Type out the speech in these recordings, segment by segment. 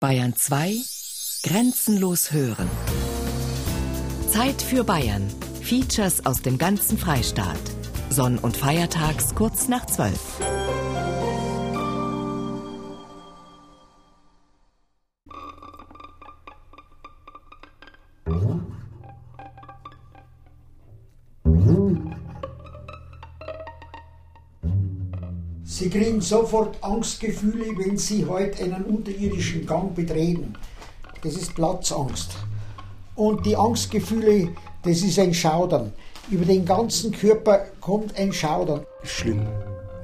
Bayern 2 Grenzenlos hören. Zeit für Bayern. Features aus dem ganzen Freistaat. Sonn- und Feiertags kurz nach 12. Sie kriegen sofort Angstgefühle, wenn Sie heute einen unterirdischen Gang betreten. Das ist Platzangst. Und die Angstgefühle, das ist ein Schaudern. Über den ganzen Körper kommt ein Schaudern. Schlimm.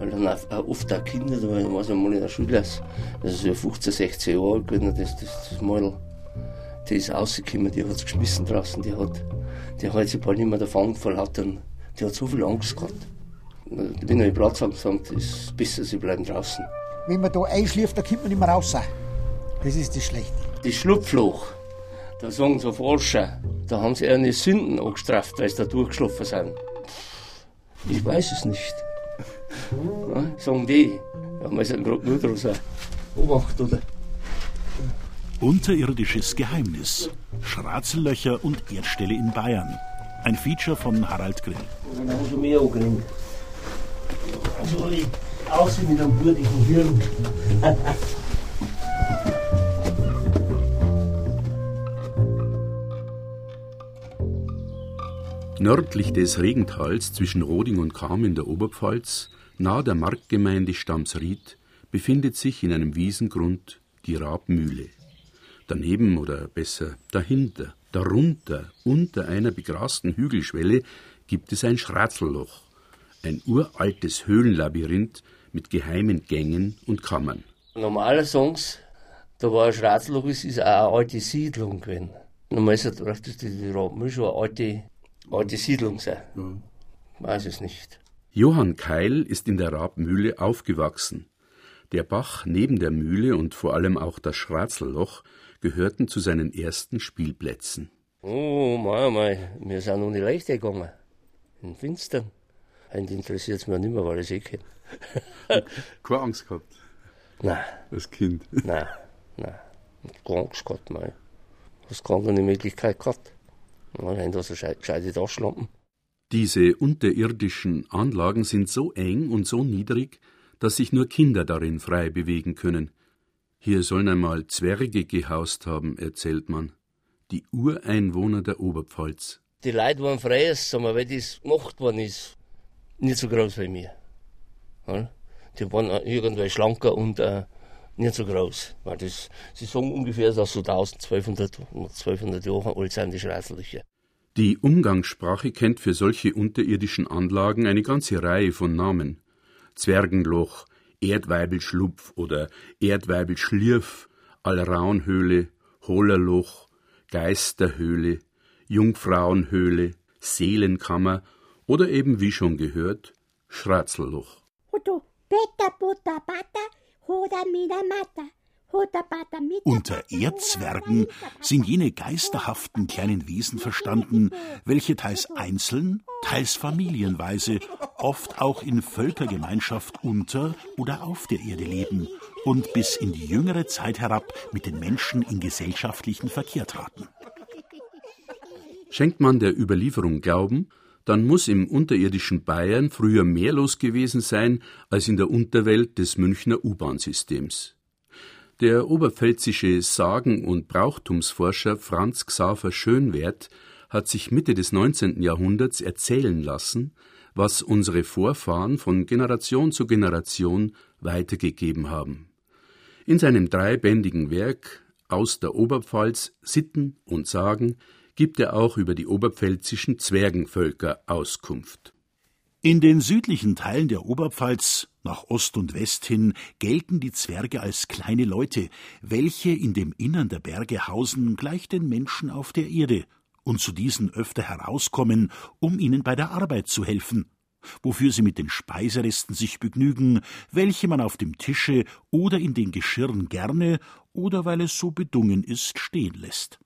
Weil dann auch oft auch Kinder, da war ich mal in der Schule, das ist so 15, 16 Jahre alt gewesen, das, das, das Mädel, die ist rausgekommen, die hat es geschmissen draußen, die hat, die hat sich bald nicht mehr davon vor die hat so viel Angst gehabt. Wenn er Platz haben, sagt, ist es besser, sie bleiben draußen. Wenn man da einschläft, dann kommt man nicht mehr raus. Das ist das Schlechte. Das Schlupfloch, da sagen so Forscher, da haben sie eine Sünden angestraft, weil sie da durchgeschlafen sind. Ich weiß es nicht. Ja, sagen die. Ja, wir sind gerade nur draus. Obacht, oder? Unterirdisches Geheimnis. Schratzellöcher und Erdstelle in Bayern. Ein Feature von Harald Grill. Angekriegt. Also ich aussehen mit einem blutigen Hirn. Nördlich des Regentals zwischen Roding und Cham in der Oberpfalz, nahe der Marktgemeinde Stamsried, befindet sich in einem Wiesengrund die Rabmühle. Daneben oder besser dahinter, darunter, unter einer begrasten Hügelschwelle gibt es ein Schratzelloch, ein uraltes Höhlenlabyrinth mit geheimen Gängen und Kammern. Normale Songs, da war ein Schratzelloch, es ist auch eine alte Siedlung gewesen. Normal ist das die, die Rabmühle schon eine alte alte Siedlung sein. Ja. Weiß es nicht. Johann Keil ist in der Rabmühle aufgewachsen. Der Bach neben der Mühle und vor allem auch das Schratzelloch gehörten zu seinen ersten Spielplätzen. Oh, mei, mei, wir sind noch nicht leicht gegangen. In Finstern. Heute interessiert es mich nicht mehr, weil ich es eh kenne. Keine Angst gehabt? Nein. Als Kind? Nein, nein. Keine Angst gehabt, mei. Hast keine andere Möglichkeit gehabt. Ja, haben da so gescheite Taschenlampen. Diese unterirdischen Anlagen sind so eng und so niedrig, dass sich nur Kinder darin frei bewegen können. Hier sollen einmal Zwerge gehaust haben, erzählt man. Die Ureinwohner der Oberpfalz. Die Leute waren frei, weil das gemacht worden ist, nicht so groß wie mir. Die waren irgendwie schlanker und äh, nicht so groß. Weil das, sie sagen ungefähr, dass so 1200, 1200 Jahre alt sind, die Schreißlöcher. Die Umgangssprache kennt für solche unterirdischen Anlagen eine ganze Reihe von Namen. Zwergenloch, Erdweibelschlupf oder Erdweibelschlirf, Allraunhöhle, Hohlerloch, Geisterhöhle, Jungfrauenhöhle, Seelenkammer oder eben wie schon gehört, Schratzelloch. Unter Erdzwergen sind jene geisterhaften kleinen Wesen verstanden, welche teils einzeln, teils familienweise, oft auch in Völkergemeinschaft unter oder auf der Erde leben und bis in die jüngere Zeit herab mit den Menschen in gesellschaftlichen Verkehr traten. Schenkt man der Überlieferung Glauben, dann muss im unterirdischen Bayern früher mehr los gewesen sein als in der Unterwelt des Münchner U-Bahn-Systems. Der oberpfälzische Sagen- und Brauchtumsforscher Franz Xaver Schönwert hat sich Mitte des 19. Jahrhunderts erzählen lassen, was unsere Vorfahren von Generation zu Generation weitergegeben haben. In seinem dreibändigen Werk Aus der Oberpfalz Sitten und Sagen gibt er auch über die oberpfälzischen Zwergenvölker Auskunft. In den südlichen Teilen der Oberpfalz, nach Ost und West hin, gelten die Zwerge als kleine Leute, welche in dem Innern der Berge hausen, gleich den Menschen auf der Erde, und zu diesen öfter herauskommen, um ihnen bei der Arbeit zu helfen, wofür sie mit den Speiseresten sich begnügen, welche man auf dem Tische oder in den Geschirren gerne oder weil es so bedungen ist, stehen lässt.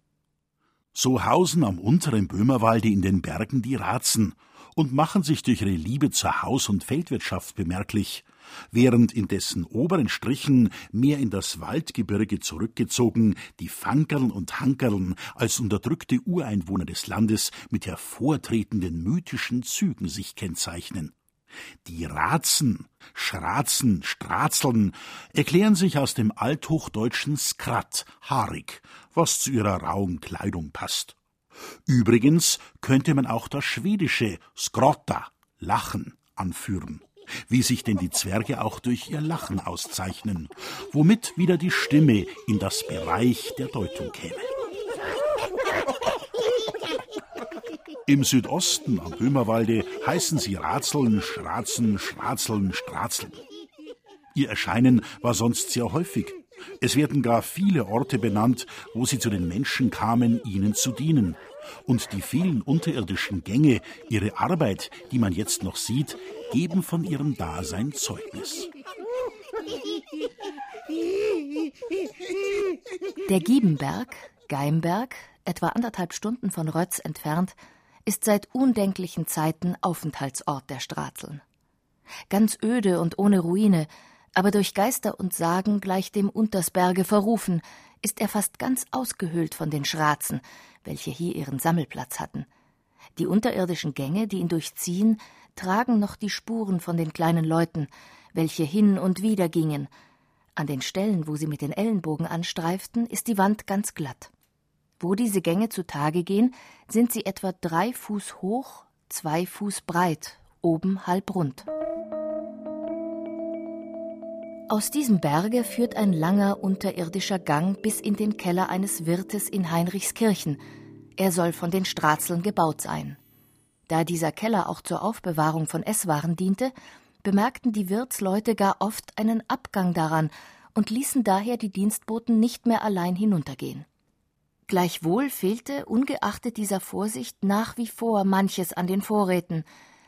So hausen am unteren Böhmerwalde in den Bergen die Ratzen, und machen sich durch ihre Liebe zur Haus- und Feldwirtschaft bemerklich, während in dessen oberen Strichen mehr in das Waldgebirge zurückgezogen die Fankerln und Hankerln als unterdrückte Ureinwohner des Landes mit hervortretenden mythischen Zügen sich kennzeichnen. Die Ratzen, Schratzen, Stratzeln erklären sich aus dem althochdeutschen skrat, haarig, was zu ihrer rauen Kleidung passt. Übrigens könnte man auch das schwedische skrotta, Lachen, anführen. Wie sich denn die Zwerge auch durch ihr Lachen auszeichnen, womit wieder die Stimme in das Bereich der Deutung käme. Im Südosten am Böhmerwalde heißen sie Ratzeln, Schratzen, Schratzeln, Stratzeln. Ihr Erscheinen war sonst sehr häufig. Es werden gar viele Orte benannt, wo sie zu den Menschen kamen, ihnen zu dienen. Und die vielen unterirdischen Gänge, ihre Arbeit, die man jetzt noch sieht, geben von ihrem Dasein Zeugnis. Der Giebenberg, Geimberg, etwa anderthalb Stunden von Rötz entfernt, ist seit undenklichen Zeiten Aufenthaltsort der Stratzeln. Ganz öde und ohne Ruine, aber durch Geister und Sagen gleich dem Untersberge verrufen, ist er fast ganz ausgehöhlt von den Schratzen, welche hier ihren Sammelplatz hatten. Die unterirdischen Gänge, die ihn durchziehen, tragen noch die Spuren von den kleinen Leuten, welche hin und wider gingen. An den Stellen, wo sie mit den Ellenbogen anstreiften, ist die Wand ganz glatt. Wo diese Gänge zutage gehen, sind sie etwa drei Fuß hoch, zwei Fuß breit, oben halb rund. Aus diesem Berge führt ein langer unterirdischer Gang bis in den Keller eines Wirtes in Heinrichskirchen. Er soll von den Stratzeln gebaut sein. Da dieser Keller auch zur Aufbewahrung von Esswaren diente, bemerkten die Wirtsleute gar oft einen Abgang daran und ließen daher die Dienstboten nicht mehr allein hinuntergehen. Gleichwohl fehlte, ungeachtet dieser Vorsicht, nach wie vor manches an den Vorräten,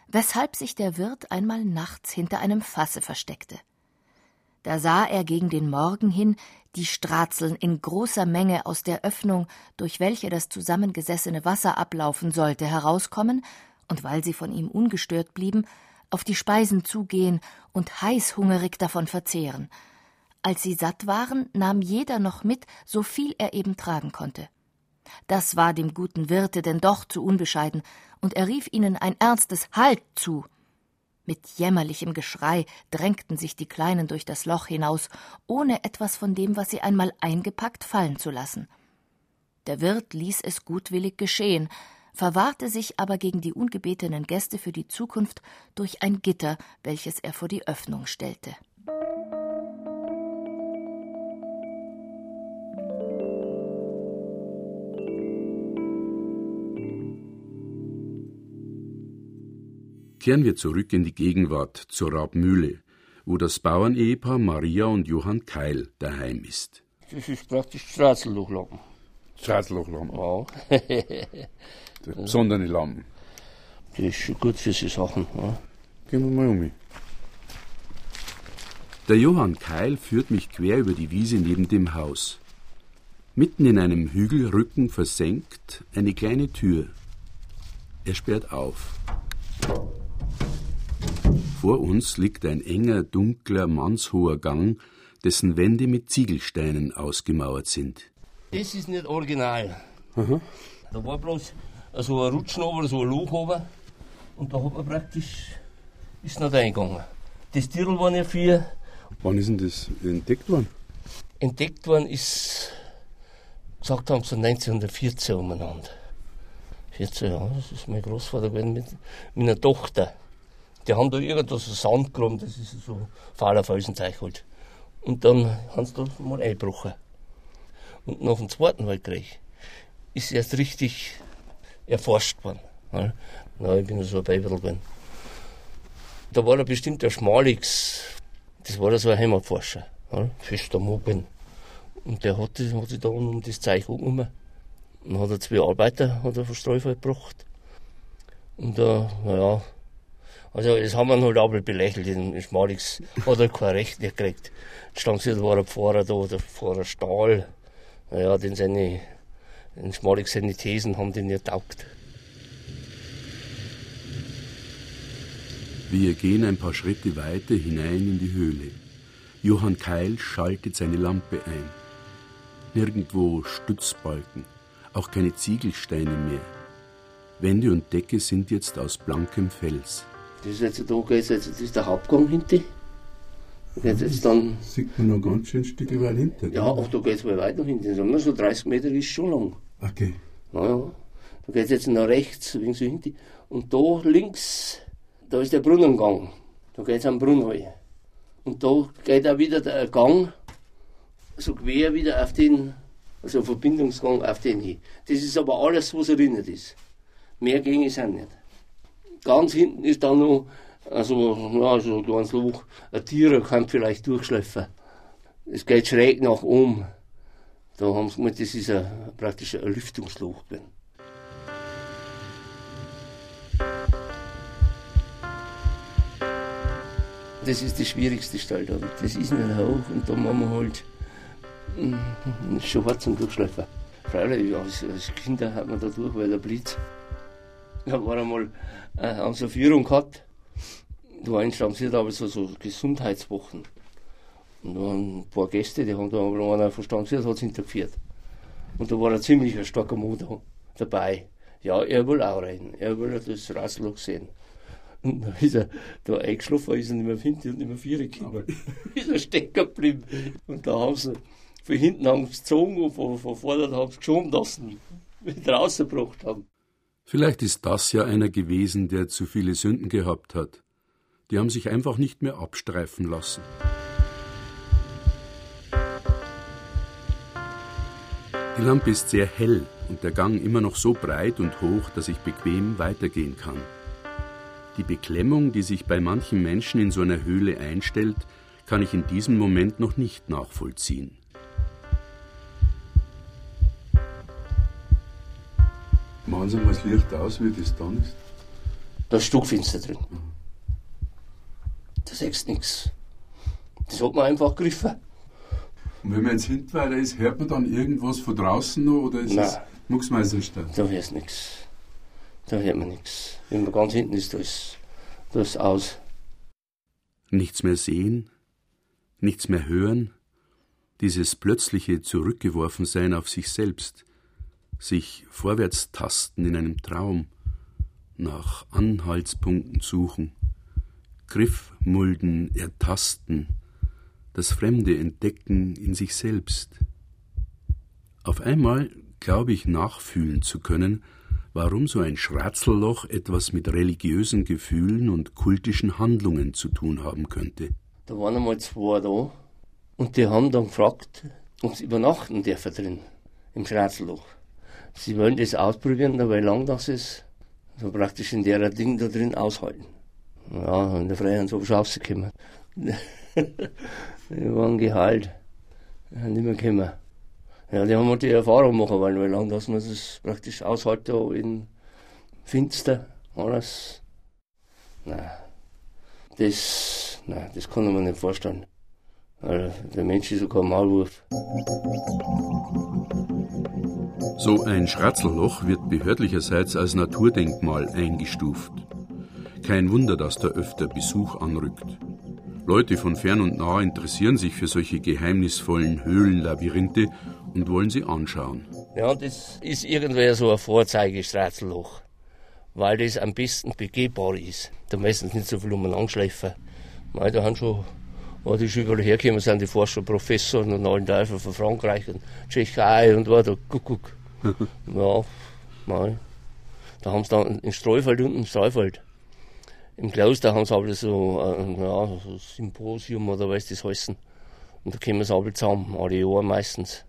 weshalb sich der Wirt einmal nachts hinter einem Fasse versteckte. Da sah er gegen den Morgen hin die Stratzeln in großer Menge aus der Öffnung, durch welche das zusammengesessene Wasser ablaufen sollte, herauskommen und weil sie von ihm ungestört blieben, auf die Speisen zugehen und heißhungerig davon verzehren. Als sie satt waren, nahm jeder noch mit, so viel er eben tragen konnte. Das war dem guten Wirte denn doch zu unbescheiden, und er rief ihnen ein ernstes Halt zu. Mit jämmerlichem Geschrei drängten sich die Kleinen durch das Loch hinaus, ohne etwas von dem, was sie einmal eingepackt, fallen zu lassen. Der Wirt ließ es gutwillig geschehen, verwahrte sich aber gegen die ungebetenen Gäste für die Zukunft durch ein Gitter, welches er vor die Öffnung stellte. Kehren wir zurück in die Gegenwart zur Rabmühle, wo das Bauernehepaar Maria und Johann Keil daheim ist. Das ist praktisch Straßenlochlamm. Straßenlochlamm? Ja. Der besondere Lamm. Das ist schon gut für so Sachen. Ja. Gehen wir mal um. Der Johann Keil führt mich quer über die Wiese neben dem Haus. Mitten in einem Hügelrücken versenkt eine kleine Tür. Er sperrt auf. Vor uns liegt ein enger, dunkler, mannshoher Gang, dessen Wände mit Ziegelsteinen ausgemauert sind. Das ist nicht original. Mhm. Da war bloß so ein Rutschen oben, so ein Loch oben. Und da hat man praktisch, ist nicht eingegangen. Das Titel waren ja vier. Wann ist denn das entdeckt worden? Entdeckt worden ist, gesagt haben sie 1914 umeinander. 14 Jahre, das ist mein Großvater gewesen mit meiner Tochter. Die haben da irgendwas so Sand gegraben, das ist so fahler Felsenzeug halt. Und dann haben sie da mal eingebrochen. Und nach dem Zweiten Weltkrieg ist erst richtig erforscht worden. Ja. Na, ich bin so ein Baby gewesen. Da war da bestimmt der Schmalix, das war da so ein Heimatforscher, ja, fester Mobbin. Und der hat, hat sich da um das Zeug angenommen. Und hat er zwei Arbeiter hat er von Streufeld gebracht. Und da, naja, also das haben wir halt aber belächelt, den Schmalix hat er kein Recht nicht gekriegt. Stand war ein Pfarrer da, der Pfarrer Stahl. Naja, den seine, den Schmalix seine Thesen haben den nicht taugt. Wir gehen ein paar Schritte weiter hinein in die Höhle. Johann Keil schaltet seine Lampe ein. Nirgendwo Stützbalken, auch keine Ziegelsteine mehr. Wände und Decke sind jetzt aus blankem Fels. Das ist jetzt, da geht's jetzt, das ist der Hauptgang hinter. Jetzt, jetzt dann, Sieht man noch ganz schön ein Stück weit hinter. ja, auch da geht es mal weiter hinten. Das sind immer so 30 Meter ist schon lang. Okay. Naja, da geht es jetzt nach rechts, wegen so hinten. Und da links, da ist der Brunnengang. Da geht es am Brunnenhall. Und da geht auch wieder der Gang, so quer wieder auf den, also Verbindungsgang auf den hin. Das ist aber alles, was erinnert ist. Mehr Gänge sind nicht. Ganz hinten ist dann noch, also, ja, so ein kleines Loch. Ein Tier kann vielleicht durchschleifen. Es geht schräg nach oben. Da haben sie gemeint, das ist ein, praktisch ein Lüftungsloch. gewesen. Das ist die schwierigste Stelle da. Das ist nicht hoch und da machen wir halt mm, schwarz zum Durchschleifen. Freilich, als, als Kinder hat man da durch, weil der Blitz. Da war einmal äh, haben sie eine Führung gehabt. Da war instanciert aber so, so Gesundheitswochen. Und da waren ein paar Gäste, die haben da aber einer verstanden, hat es hintergeführt. Und da war ein ziemlich starker Motor dabei. Ja, er will auch rein. Er will das Rasselloch sehen. Und dann ist er da eingeschlafen, ist er nicht mehr hinten und nicht mehr vier gekommen. ist er stecken geblieben. Und da haben sie, von hinten haben sie gezogen und von, von vorne haben sie geschoben lassen, wieder rausgebracht haben. Vielleicht ist das ja einer gewesen, der zu viele Sünden gehabt hat. Die haben sich einfach nicht mehr abstreifen lassen. Die Lampe ist sehr hell und der Gang immer noch so breit und hoch, dass ich bequem weitergehen kann. Die Beklemmung, die sich bei manchen Menschen in so einer Höhle einstellt, kann ich in diesem Moment noch nicht nachvollziehen. Machen Sie mal das Licht aus, wie das dann ist. Da ist Stockfinster drin. Da siehst du nichts. Das hat man einfach gegriffen. Und wenn man jetzt hinten weiter ist, hört man dann irgendwas von draußen noch oder ist Nein. es Mucksmeisterstadt? Da hörst du nichts. Da hört man nichts. Wenn man ganz hinten ist, da ist, da ist aus. Nichts mehr sehen, nichts mehr hören, dieses plötzliche Zurückgeworfensein auf sich selbst, sich vorwärts tasten in einem Traum, nach Anhaltspunkten suchen, Griffmulden ertasten, das Fremde entdecken in sich selbst. Auf einmal glaube ich nachfühlen zu können, warum so ein Schratzelloch etwas mit religiösen Gefühlen und kultischen Handlungen zu tun haben könnte. Da waren einmal zwei da und die haben dann gefragt, ob sie übernachten dürfen drin, im Schratzelloch. Sie wollen das ausprobieren, aber wie lang das ist, so praktisch in der Ding da drin aushalten. Ja, in der Freien so rausgekommen. die waren geheilt. Nicht mehr gekommen. Ja, die haben halt die Erfahrung machen wollen, wie lange dass man das praktisch aushält da in Finster, alles. Nein, das, nein, das kann mir nicht vorstellen. Weil der Mensch ist sogar ein Maulwurf. So ein Schratzelloch wird behördlicherseits als Naturdenkmal eingestuft. Kein Wunder, dass da öfter Besuch anrückt. Leute von fern und nah interessieren sich für solche geheimnisvollen Höhlenlabyrinthe und wollen sie anschauen. Ja, das ist irgendwie so ein Vorzeigestraßenloch, weil das am besten begehbar ist. Da meistens nicht so viel umeinander schleifen. Mei, da haben schon, wo die schon überall hergekommen sind, die Forscher, Professoren und allen Teufel von Frankreich und Tschechei und weiter. Guck, guck. ja, mei. Da haben sie dann in Streufeld unten, in Streufeld. Im Kloster haben sie aber so, äh, ja, so ein Symposium oder was das heißen. Und da kommen sie alle zusammen, alle Jahre meistens.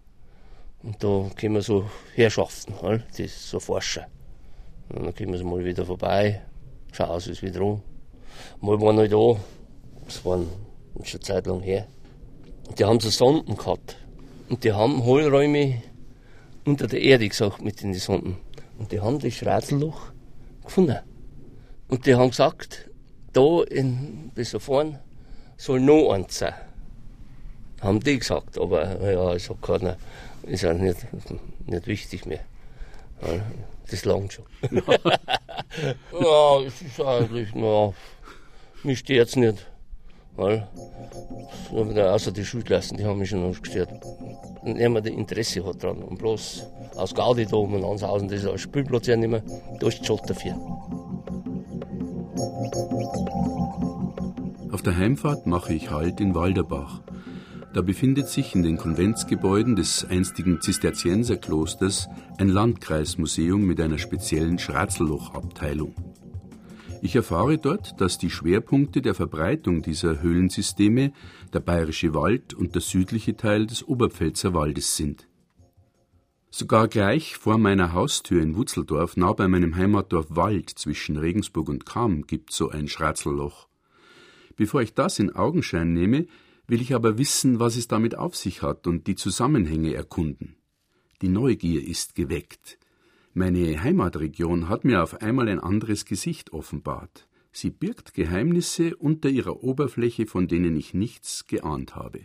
Und da kommen so Herrschaften, halt, die so forschen. Und dann kommen sie mal wieder vorbei, schauen sie es wieder an. Mal waren halt da, das waren ist schon eine Zeit lang her. Und die haben so Sonden gehabt. Und die haben Hohlräume unter der Erde gesagt mit in die Sonden. Und die haben das Schratzelloch gefunden. Und die haben gesagt, da in, bis da vorne soll noch eins sein. Haben die gesagt, aber ja, es hat keiner, ist auch nicht, nicht wichtig mehr. Ja, Das langt schon. ja, es ist eigentlich, na, Mich stört es nicht. Weil, außer die Schulklassen, die haben mich schon gestört. Und niemand Interesse hat dran. Und bloß aus Gaudi da um Landshausen, das ist ein Spielplatz ja nicht mehr, da ist Schott dafür. Auf der Heimfahrt mache ich Halt in Walderbach. Da befindet sich in den Konventsgebäuden des einstigen Zisterzienserklosters ein Landkreismuseum mit einer speziellen Schratzellochabteilung. Ich erfahre dort, dass die Schwerpunkte der Verbreitung dieser Höhlensysteme der Bayerische Wald und der südliche Teil des Oberpfälzer Waldes sind. Sogar gleich vor meiner Haustür in Wutzeldorf, nah bei meinem Heimatdorf Wald zwischen Regensburg und Cham, gibt so ein Schratzelloch. Bevor ich das in Augenschein nehme, will ich aber wissen, was es damit auf sich hat und die Zusammenhänge erkunden. Die Neugier ist geweckt. Meine Heimatregion hat mir auf einmal ein anderes Gesicht offenbart. Sie birgt Geheimnisse unter ihrer Oberfläche, von denen ich nichts geahnt habe.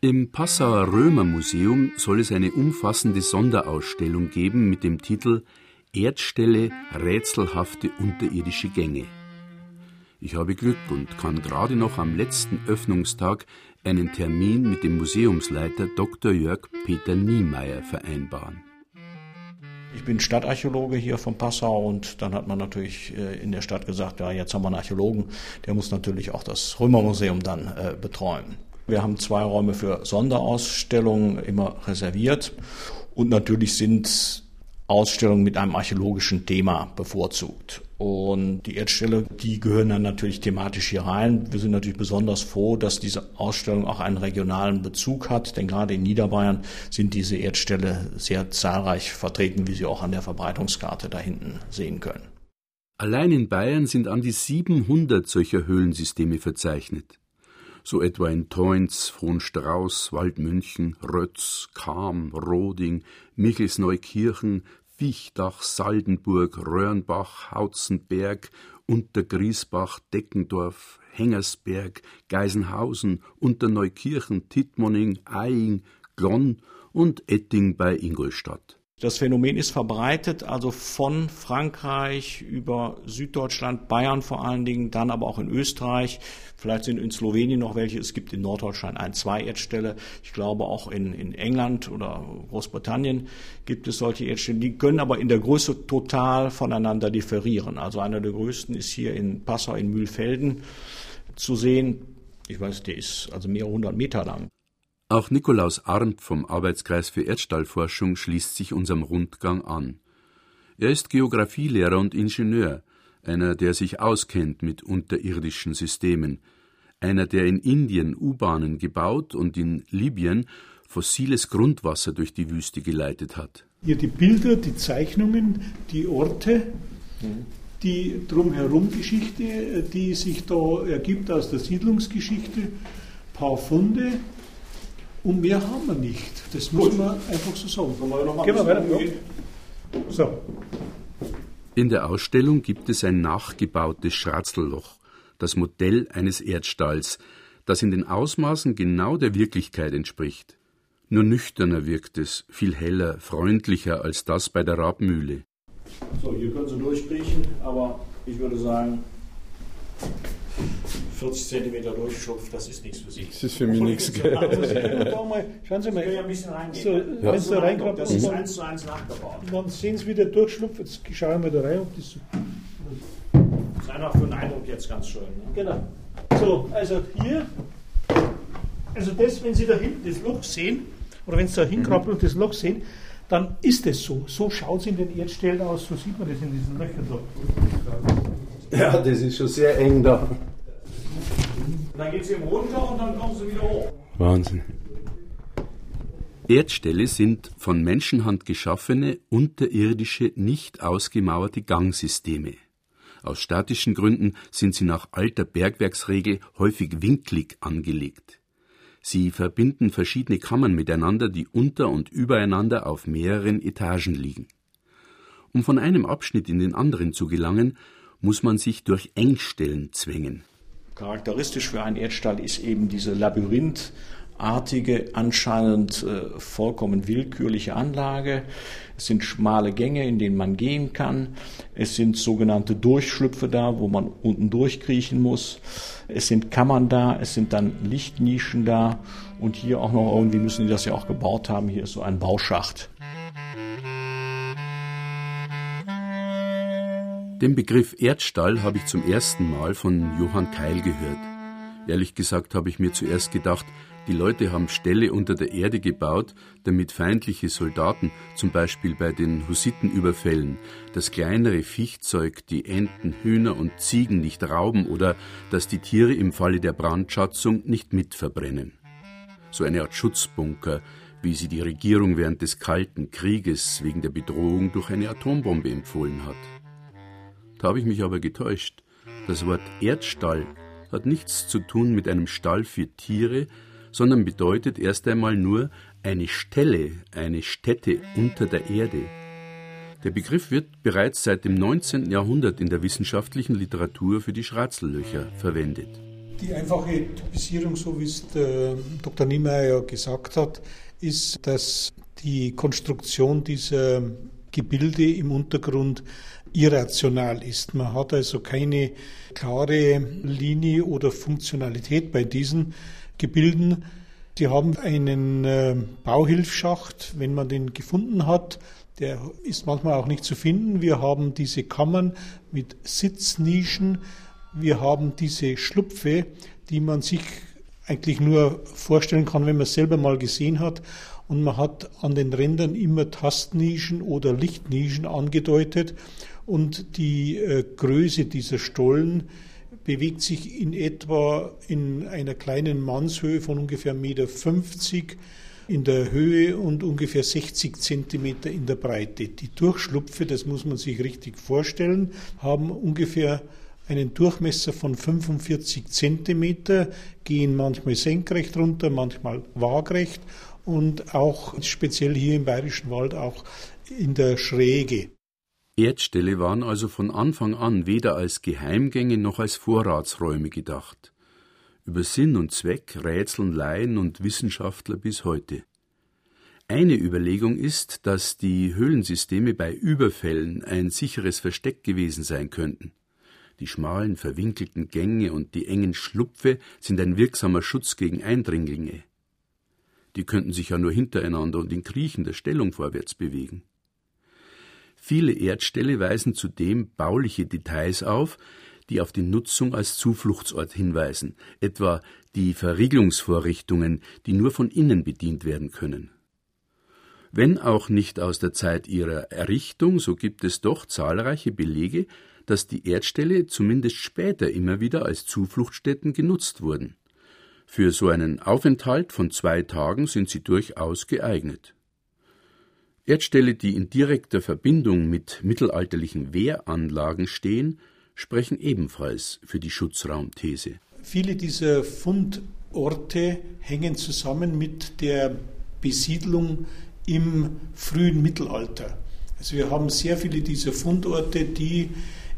Im Passauer Römermuseum soll es eine umfassende Sonderausstellung geben mit dem Titel Erdstelle rätselhafte unterirdische Gänge. Ich habe Glück und kann gerade noch am letzten Öffnungstag einen Termin mit dem Museumsleiter Dr. Jörg Peter Niemeyer vereinbaren. Ich bin Stadtarchäologe hier von Passau und dann hat man natürlich äh, in der Stadt gesagt, ja, jetzt haben wir einen Archäologen, der muss natürlich auch das Römermuseum dann äh, betreuen. Wir haben zwei Räume für Sonderausstellungen immer reserviert und natürlich sind Ausstellungen mit einem archäologischen Thema bevorzugt. Und die Erdstelle, die gehören dann natürlich thematisch hier rein. Wir sind natürlich besonders froh, dass diese Ausstellung auch einen regionalen Bezug hat, denn gerade in Niederbayern sind diese Erdstelle sehr zahlreich vertreten, wie Sie auch an der Verbreitungskarte da hinten sehen können. Allein in Bayern sind an die 700 solcher Höhlensysteme verzeichnet. So etwa in Teunz, Frohnstrauß, Waldmünchen, Rötz, Kam, Roding, Michelsneukirchen, Fichtach, Saldenburg, Röhrenbach, Hautzenberg, Untergriesbach, Deckendorf, Hengersberg, Geisenhausen, Unterneukirchen, Tittmoning, Eying, Glonn und Etting bei Ingolstadt. Das Phänomen ist verbreitet, also von Frankreich über Süddeutschland, Bayern vor allen Dingen, dann aber auch in Österreich. Vielleicht sind in Slowenien noch welche. Es gibt in Norddeutschland ein, zwei Erdstelle. Ich glaube auch in, in England oder Großbritannien gibt es solche Erdstellen. Die können aber in der Größe total voneinander differieren. Also einer der größten ist hier in Passau in Mühlfelden zu sehen. Ich weiß, der ist also mehrere hundert Meter lang. Auch Nikolaus Arndt vom Arbeitskreis für Erdstallforschung schließt sich unserem Rundgang an. Er ist Geographielehrer und Ingenieur, einer, der sich auskennt mit unterirdischen Systemen, einer, der in Indien U-Bahnen gebaut und in Libyen fossiles Grundwasser durch die Wüste geleitet hat. Hier die Bilder, die Zeichnungen, die Orte, die drumherum Geschichte, die sich da ergibt aus der Siedlungsgeschichte, paar Funde, und mehr haben wir nicht. Das muss Gut. man einfach so sagen. Gehen wir weiter. So. In der Ausstellung gibt es ein nachgebautes Schratzelloch, das Modell eines Erdstalls, das in den Ausmaßen genau der Wirklichkeit entspricht. Nur nüchterner wirkt es, viel heller, freundlicher als das bei der Rabmühle. So, hier können Sie durchkriechen, aber ich würde sagen, 40 cm Durchschlupf, das ist nichts für Sie. Das ist für mich nichts. Schauen Sie mal. Ich ein bisschen reingehen. So, ja. Wenn Sie da reinkommen, das ist eins zu eins nachgebaut. Dann sehen Sie, wie der Durchschlupf, jetzt schauen wir da rein. Ob das, das ist einfach für den Eindruck jetzt ganz schön. Ne? Genau. So, also hier, also das, wenn Sie da hinten das Loch sehen, oder wenn Sie da hinkrabbeln mhm. und das Loch sehen, dann ist es so. So schaut es in den Erdstellen aus, so sieht man das in diesen Löchern da. Ja, das ist schon sehr eng da. Dann geht es eben runter und dann kommen sie wieder hoch. Wahnsinn. Erdställe sind von Menschenhand geschaffene, unterirdische, nicht ausgemauerte Gangsysteme. Aus statischen Gründen sind sie nach alter Bergwerksregel häufig winklig angelegt. Sie verbinden verschiedene Kammern miteinander, die unter und übereinander auf mehreren Etagen liegen. Um von einem Abschnitt in den anderen zu gelangen, muss man sich durch Engstellen zwängen. Charakteristisch für einen Erdstall ist eben diese labyrinthartige artige, anscheinend äh, vollkommen willkürliche Anlage. Es sind schmale Gänge, in denen man gehen kann. Es sind sogenannte Durchschlüpfe da, wo man unten durchkriechen muss. Es sind Kammern da, es sind dann Lichtnischen da und hier auch noch irgendwie müssen die das ja auch gebaut haben. Hier ist so ein Bauschacht. Den Begriff Erdstall habe ich zum ersten Mal von Johann Keil gehört. Ehrlich gesagt habe ich mir zuerst gedacht, die Leute haben Ställe unter der Erde gebaut, damit feindliche Soldaten, zum Beispiel bei den Hussitenüberfällen, das kleinere Viechzeug, die Enten, Hühner und Ziegen nicht rauben oder dass die Tiere im Falle der Brandschatzung nicht mitverbrennen. So eine Art Schutzbunker, wie sie die Regierung während des Kalten Krieges wegen der Bedrohung durch eine Atombombe empfohlen hat. Da habe ich mich aber getäuscht. Das Wort Erdstall hat nichts zu tun mit einem Stall für Tiere, sondern bedeutet erst einmal nur eine Stelle, eine Stätte unter der Erde. Der Begriff wird bereits seit dem 19. Jahrhundert in der wissenschaftlichen Literatur für die Schratzellöcher verwendet. Die einfache Typisierung, so wie es der Dr. Niemeyer gesagt hat, ist, dass die Konstruktion dieser Gebilde im Untergrund irrational ist. Man hat also keine klare Linie oder Funktionalität bei diesen Gebilden. Sie haben einen äh, Bauhilfschacht, wenn man den gefunden hat. Der ist manchmal auch nicht zu finden. Wir haben diese Kammern mit Sitznischen. Wir haben diese Schlupfe, die man sich eigentlich nur vorstellen kann, wenn man es selber mal gesehen hat. Und man hat an den Rändern immer Tastnischen oder Lichtnischen angedeutet und die äh, Größe dieser Stollen bewegt sich in etwa in einer kleinen Mannshöhe von ungefähr 1,50 Meter in der Höhe und ungefähr 60 Zentimeter in der Breite. Die Durchschlupfe, das muss man sich richtig vorstellen, haben ungefähr einen Durchmesser von 45 Zentimeter, gehen manchmal senkrecht runter, manchmal waagrecht und auch speziell hier im Bayerischen Wald auch in der Schräge. Erdställe waren also von Anfang an weder als Geheimgänge noch als Vorratsräume gedacht. Über Sinn und Zweck rätseln Laien und Wissenschaftler bis heute. Eine Überlegung ist, dass die Höhlensysteme bei Überfällen ein sicheres Versteck gewesen sein könnten. Die schmalen, verwinkelten Gänge und die engen Schlupfe sind ein wirksamer Schutz gegen Eindringlinge. Die könnten sich ja nur hintereinander und in kriechender Stellung vorwärts bewegen. Viele Erdställe weisen zudem bauliche Details auf, die auf die Nutzung als Zufluchtsort hinweisen, etwa die Verriegelungsvorrichtungen, die nur von innen bedient werden können. Wenn auch nicht aus der Zeit ihrer Errichtung, so gibt es doch zahlreiche Belege, dass die Erdställe zumindest später immer wieder als Zufluchtsstätten genutzt wurden. Für so einen Aufenthalt von zwei Tagen sind sie durchaus geeignet. Erdställe, die in direkter Verbindung mit mittelalterlichen Wehranlagen stehen, sprechen ebenfalls für die Schutzraumthese. Viele dieser Fundorte hängen zusammen mit der Besiedlung im frühen Mittelalter. Also wir haben sehr viele dieser Fundorte, die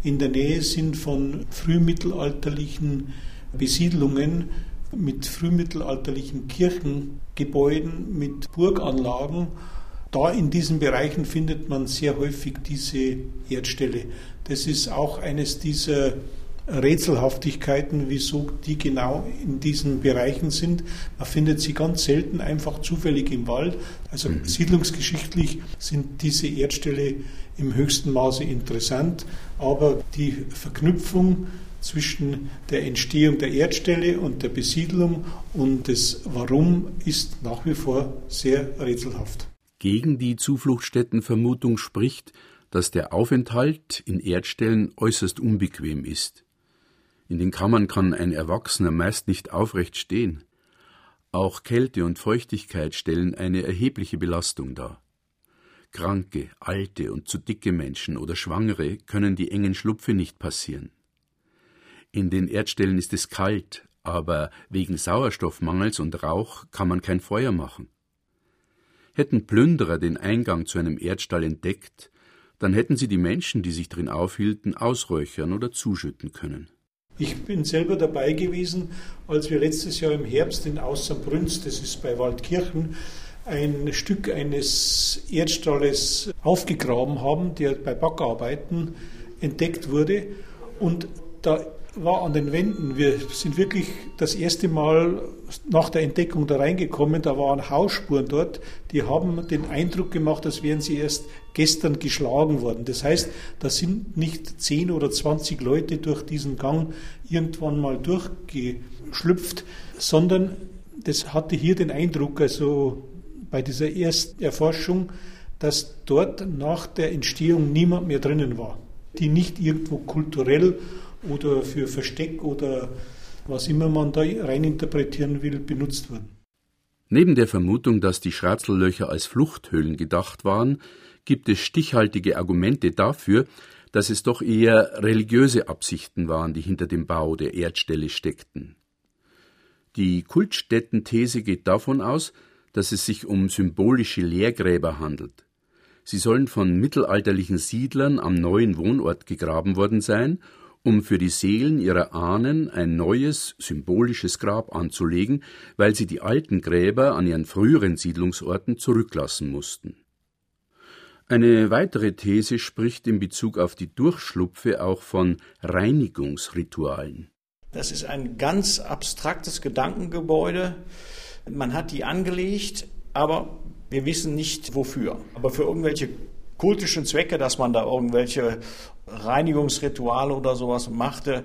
in der Nähe sind von frühmittelalterlichen Besiedlungen mit frühmittelalterlichen Kirchengebäuden, mit Burganlagen da in diesen Bereichen findet man sehr häufig diese Erdstelle. Das ist auch eines dieser Rätselhaftigkeiten, wieso die genau in diesen Bereichen sind. Man findet sie ganz selten einfach zufällig im Wald. Also mhm. siedlungsgeschichtlich sind diese Erdställe im höchsten Maße interessant, aber die Verknüpfung zwischen der Entstehung der Erdstelle und der Besiedlung und des Warum ist nach wie vor sehr rätselhaft. Gegen die Zufluchtsstättenvermutung spricht, dass der Aufenthalt in Erdstellen äußerst unbequem ist. In den Kammern kann ein Erwachsener meist nicht aufrecht stehen. Auch Kälte und Feuchtigkeit stellen eine erhebliche Belastung dar. Kranke, alte und zu dicke Menschen oder Schwangere können die engen Schlupfe nicht passieren. In den Erdstellen ist es kalt, aber wegen Sauerstoffmangels und Rauch kann man kein Feuer machen. Hätten Plünderer den Eingang zu einem Erdstall entdeckt, dann hätten sie die Menschen, die sich drin aufhielten, ausräuchern oder zuschütten können. Ich bin selber dabei gewesen, als wir letztes Jahr im Herbst in Außerbrünz, das ist bei Waldkirchen, ein Stück eines Erdstalles aufgegraben haben, der bei Backarbeiten entdeckt wurde. Und da war an den Wänden, wir sind wirklich das erste Mal nach der Entdeckung da reingekommen, da waren Hausspuren dort, die haben den Eindruck gemacht, als wären sie erst gestern geschlagen worden. Das heißt, da sind nicht 10 oder 20 Leute durch diesen Gang irgendwann mal durchgeschlüpft, sondern das hatte hier den Eindruck, also bei dieser ersten Erforschung, dass dort nach der Entstehung niemand mehr drinnen war, die nicht irgendwo kulturell oder für Versteck oder was immer man da reininterpretieren will, benutzt wurden. Neben der Vermutung, dass die Schratzellöcher als Fluchthöhlen gedacht waren, gibt es stichhaltige Argumente dafür, dass es doch eher religiöse Absichten waren, die hinter dem Bau der Erdstelle steckten. Die Kultstätten-These geht davon aus, dass es sich um symbolische Lehrgräber handelt. Sie sollen von mittelalterlichen Siedlern am neuen Wohnort gegraben worden sein um für die Seelen ihrer Ahnen ein neues, symbolisches Grab anzulegen, weil sie die alten Gräber an ihren früheren Siedlungsorten zurücklassen mussten. Eine weitere These spricht in Bezug auf die Durchschlupfe auch von Reinigungsritualen. Das ist ein ganz abstraktes Gedankengebäude. Man hat die angelegt, aber wir wissen nicht wofür. Aber für irgendwelche kultischen Zwecke, dass man da irgendwelche Reinigungsrituale oder sowas machte,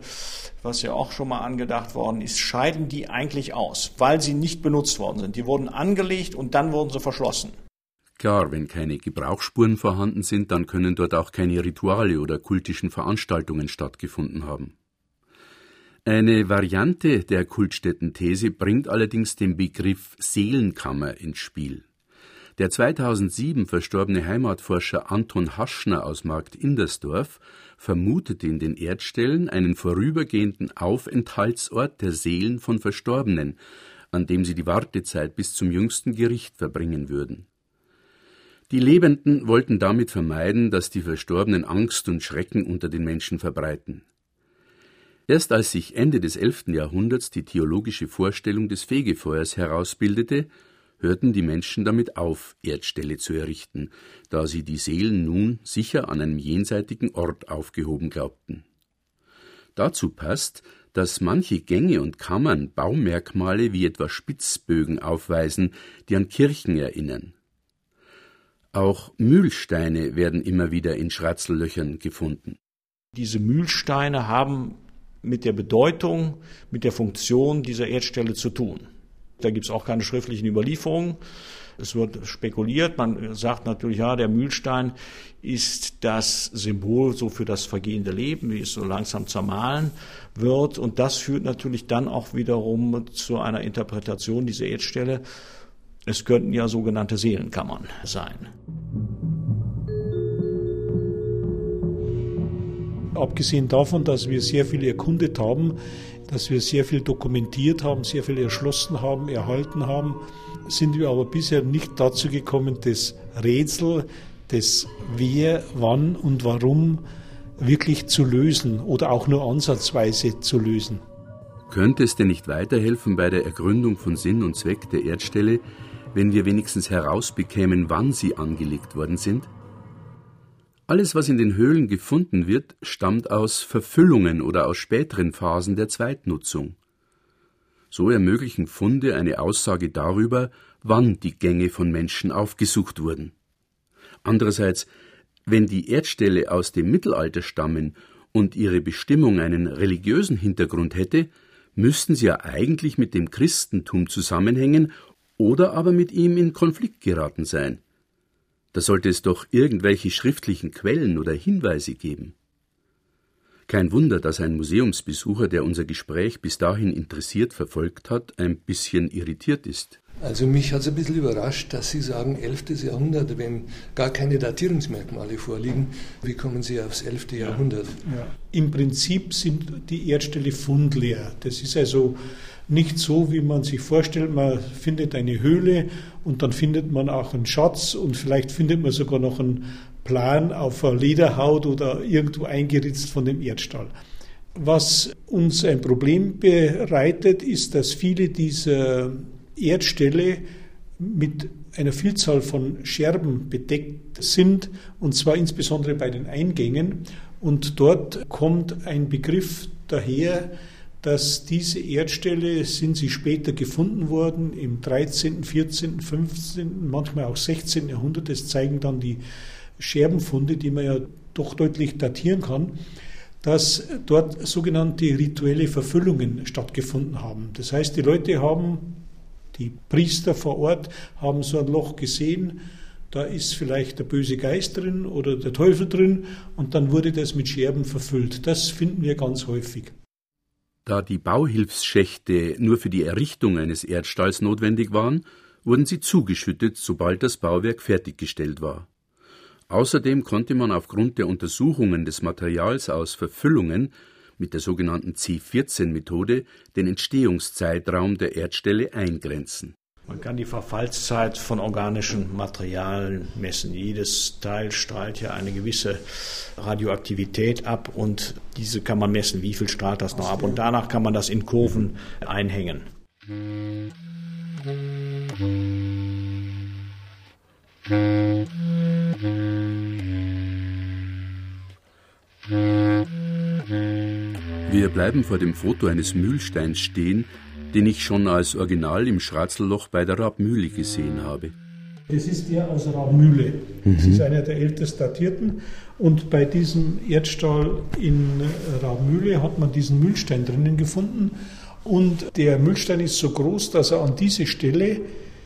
was ja auch schon mal angedacht worden ist, scheiden die eigentlich aus, weil sie nicht benutzt worden sind. Die wurden angelegt und dann wurden sie verschlossen. Klar, wenn keine Gebrauchsspuren vorhanden sind, dann können dort auch keine Rituale oder kultischen Veranstaltungen stattgefunden haben. Eine Variante der Kultstätten-These bringt allerdings den Begriff Seelenkammer ins Spiel. Der 2007 verstorbene Heimatforscher Anton Haschner aus Markt Indersdorf vermutete in den Erdstellen einen vorübergehenden Aufenthaltsort der Seelen von Verstorbenen, an dem sie die Wartezeit bis zum jüngsten Gericht verbringen würden. Die Lebenden wollten damit vermeiden, dass die Verstorbenen Angst und Schrecken unter den Menschen verbreiten. Erst als sich Ende des 11. Jahrhunderts die theologische Vorstellung des Fegefeuers herausbildete, hörten die Menschen damit auf, Erdställe zu errichten, da sie die Seelen nun sicher an einem jenseitigen Ort aufgehoben glaubten. Dazu passt, dass manche Gänge und Kammern Baumerkmale wie etwa Spitzbögen aufweisen, die an Kirchen erinnern. Auch Mühlsteine werden immer wieder in Schratzellöchern gefunden. Diese Mühlsteine haben mit der Bedeutung, mit der Funktion dieser Erdstelle zu tun. Da gibt es auch keine schriftlichen Überlieferungen. Es wird spekuliert. Man sagt natürlich, ja, der Mühlstein ist das Symbol so für das vergehende Leben, wie es so langsam zermahlen wird. Und das führt natürlich dann auch wiederum zu einer Interpretation dieser Erdstelle. Es könnten ja sogenannte Seelenkammern sein. Abgesehen davon, dass wir sehr viel erkundet haben, dass wir sehr viel dokumentiert haben, sehr viel erschlossen haben, erhalten haben, sind wir aber bisher nicht dazu gekommen, das Rätsel des Wer, wann und warum wirklich zu lösen oder auch nur ansatzweise zu lösen. Könnte es denn nicht weiterhelfen bei der Ergründung von Sinn und Zweck der Erdstelle, wenn wir wenigstens herausbekämen, wann sie angelegt worden sind? Alles, was in den Höhlen gefunden wird, stammt aus Verfüllungen oder aus späteren Phasen der Zweitnutzung. So ermöglichen Funde eine Aussage darüber, wann die Gänge von Menschen aufgesucht wurden. Andererseits, wenn die Erdställe aus dem Mittelalter stammen und ihre Bestimmung einen religiösen Hintergrund hätte, müssten sie ja eigentlich mit dem Christentum zusammenhängen oder aber mit ihm in Konflikt geraten sein. Da sollte es doch irgendwelche schriftlichen Quellen oder Hinweise geben. Kein Wunder, dass ein Museumsbesucher, der unser Gespräch bis dahin interessiert verfolgt hat, ein bisschen irritiert ist. Also mich hat es ein bisschen überrascht, dass Sie sagen 11. Jahrhundert, wenn gar keine Datierungsmerkmale vorliegen. Wie kommen Sie aufs 11. Jahrhundert? Ja. Im Prinzip sind die Erdställe fundleer. Das ist also nicht so, wie man sich vorstellt, man findet eine Höhle und dann findet man auch einen Schatz und vielleicht findet man sogar noch einen Plan auf Lederhaut oder irgendwo eingeritzt von dem Erdstall. Was uns ein Problem bereitet, ist, dass viele dieser Erdställe mit einer Vielzahl von Scherben bedeckt sind, und zwar insbesondere bei den Eingängen. Und dort kommt ein Begriff daher, dass diese Erdställe sind sie später gefunden worden im 13., 14., 15., manchmal auch 16. Jahrhundert. Das zeigen dann die Scherbenfunde, die man ja doch deutlich datieren kann, dass dort sogenannte rituelle Verfüllungen stattgefunden haben. Das heißt, die Leute haben, die Priester vor Ort haben so ein Loch gesehen, da ist vielleicht der böse Geist drin oder der Teufel drin und dann wurde das mit Scherben verfüllt. Das finden wir ganz häufig. Da die Bauhilfsschächte nur für die Errichtung eines Erdstalls notwendig waren, wurden sie zugeschüttet, sobald das Bauwerk fertiggestellt war. Außerdem konnte man aufgrund der Untersuchungen des Materials aus Verfüllungen mit der sogenannten C14-Methode den Entstehungszeitraum der Erdstelle eingrenzen. Man kann die Verfallszeit von organischen Materialien messen. Jedes Teil strahlt ja eine gewisse Radioaktivität ab und diese kann man messen, wie viel strahlt das noch ab. Und danach kann man das in Kurven einhängen. Wir bleiben vor dem Foto eines Mühlsteins stehen, den ich schon als Original im Schratzelloch bei der Rabmühle gesehen habe. Das ist der aus Rabmühle. Mhm. Das ist einer der ältest datierten. Und bei diesem Erdstahl in Rabmühle hat man diesen Mühlstein drinnen gefunden. Und der Mühlstein ist so groß, dass er an diese Stelle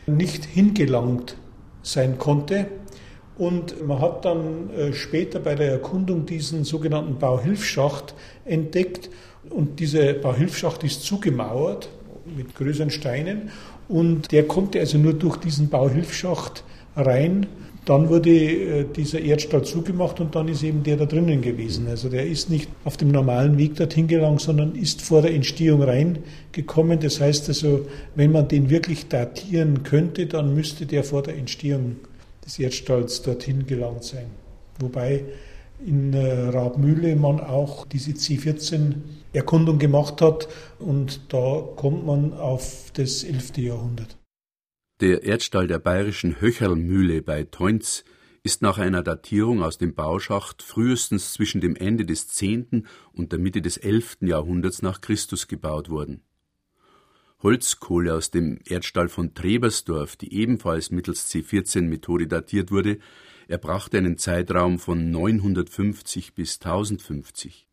nicht hingelangt sein konnte. Und man hat dann äh, später bei der Erkundung diesen sogenannten Bauhilfschacht entdeckt. Und dieser Bauhilfschacht ist zugemauert mit größeren Steinen und der konnte also nur durch diesen Bauhilfschacht rein. Dann wurde äh, dieser Erdstall zugemacht und dann ist eben der da drinnen gewesen. Also der ist nicht auf dem normalen Weg dorthin gelangt, sondern ist vor der Entstehung reingekommen. Das heißt also, wenn man den wirklich datieren könnte, dann müsste der vor der Entstehung des Erdstalls dorthin gelangt sein. Wobei in äh, Rabmühle man auch diese C14 Erkundung gemacht hat und da kommt man auf das 11. Jahrhundert. Der Erdstall der bayerischen Höcherlmühle bei Teunz ist nach einer Datierung aus dem Bauschacht frühestens zwischen dem Ende des 10. und der Mitte des 11. Jahrhunderts nach Christus gebaut worden. Holzkohle aus dem Erdstall von Trebersdorf, die ebenfalls mittels C14-Methode datiert wurde, erbrachte einen Zeitraum von 950 bis 1050.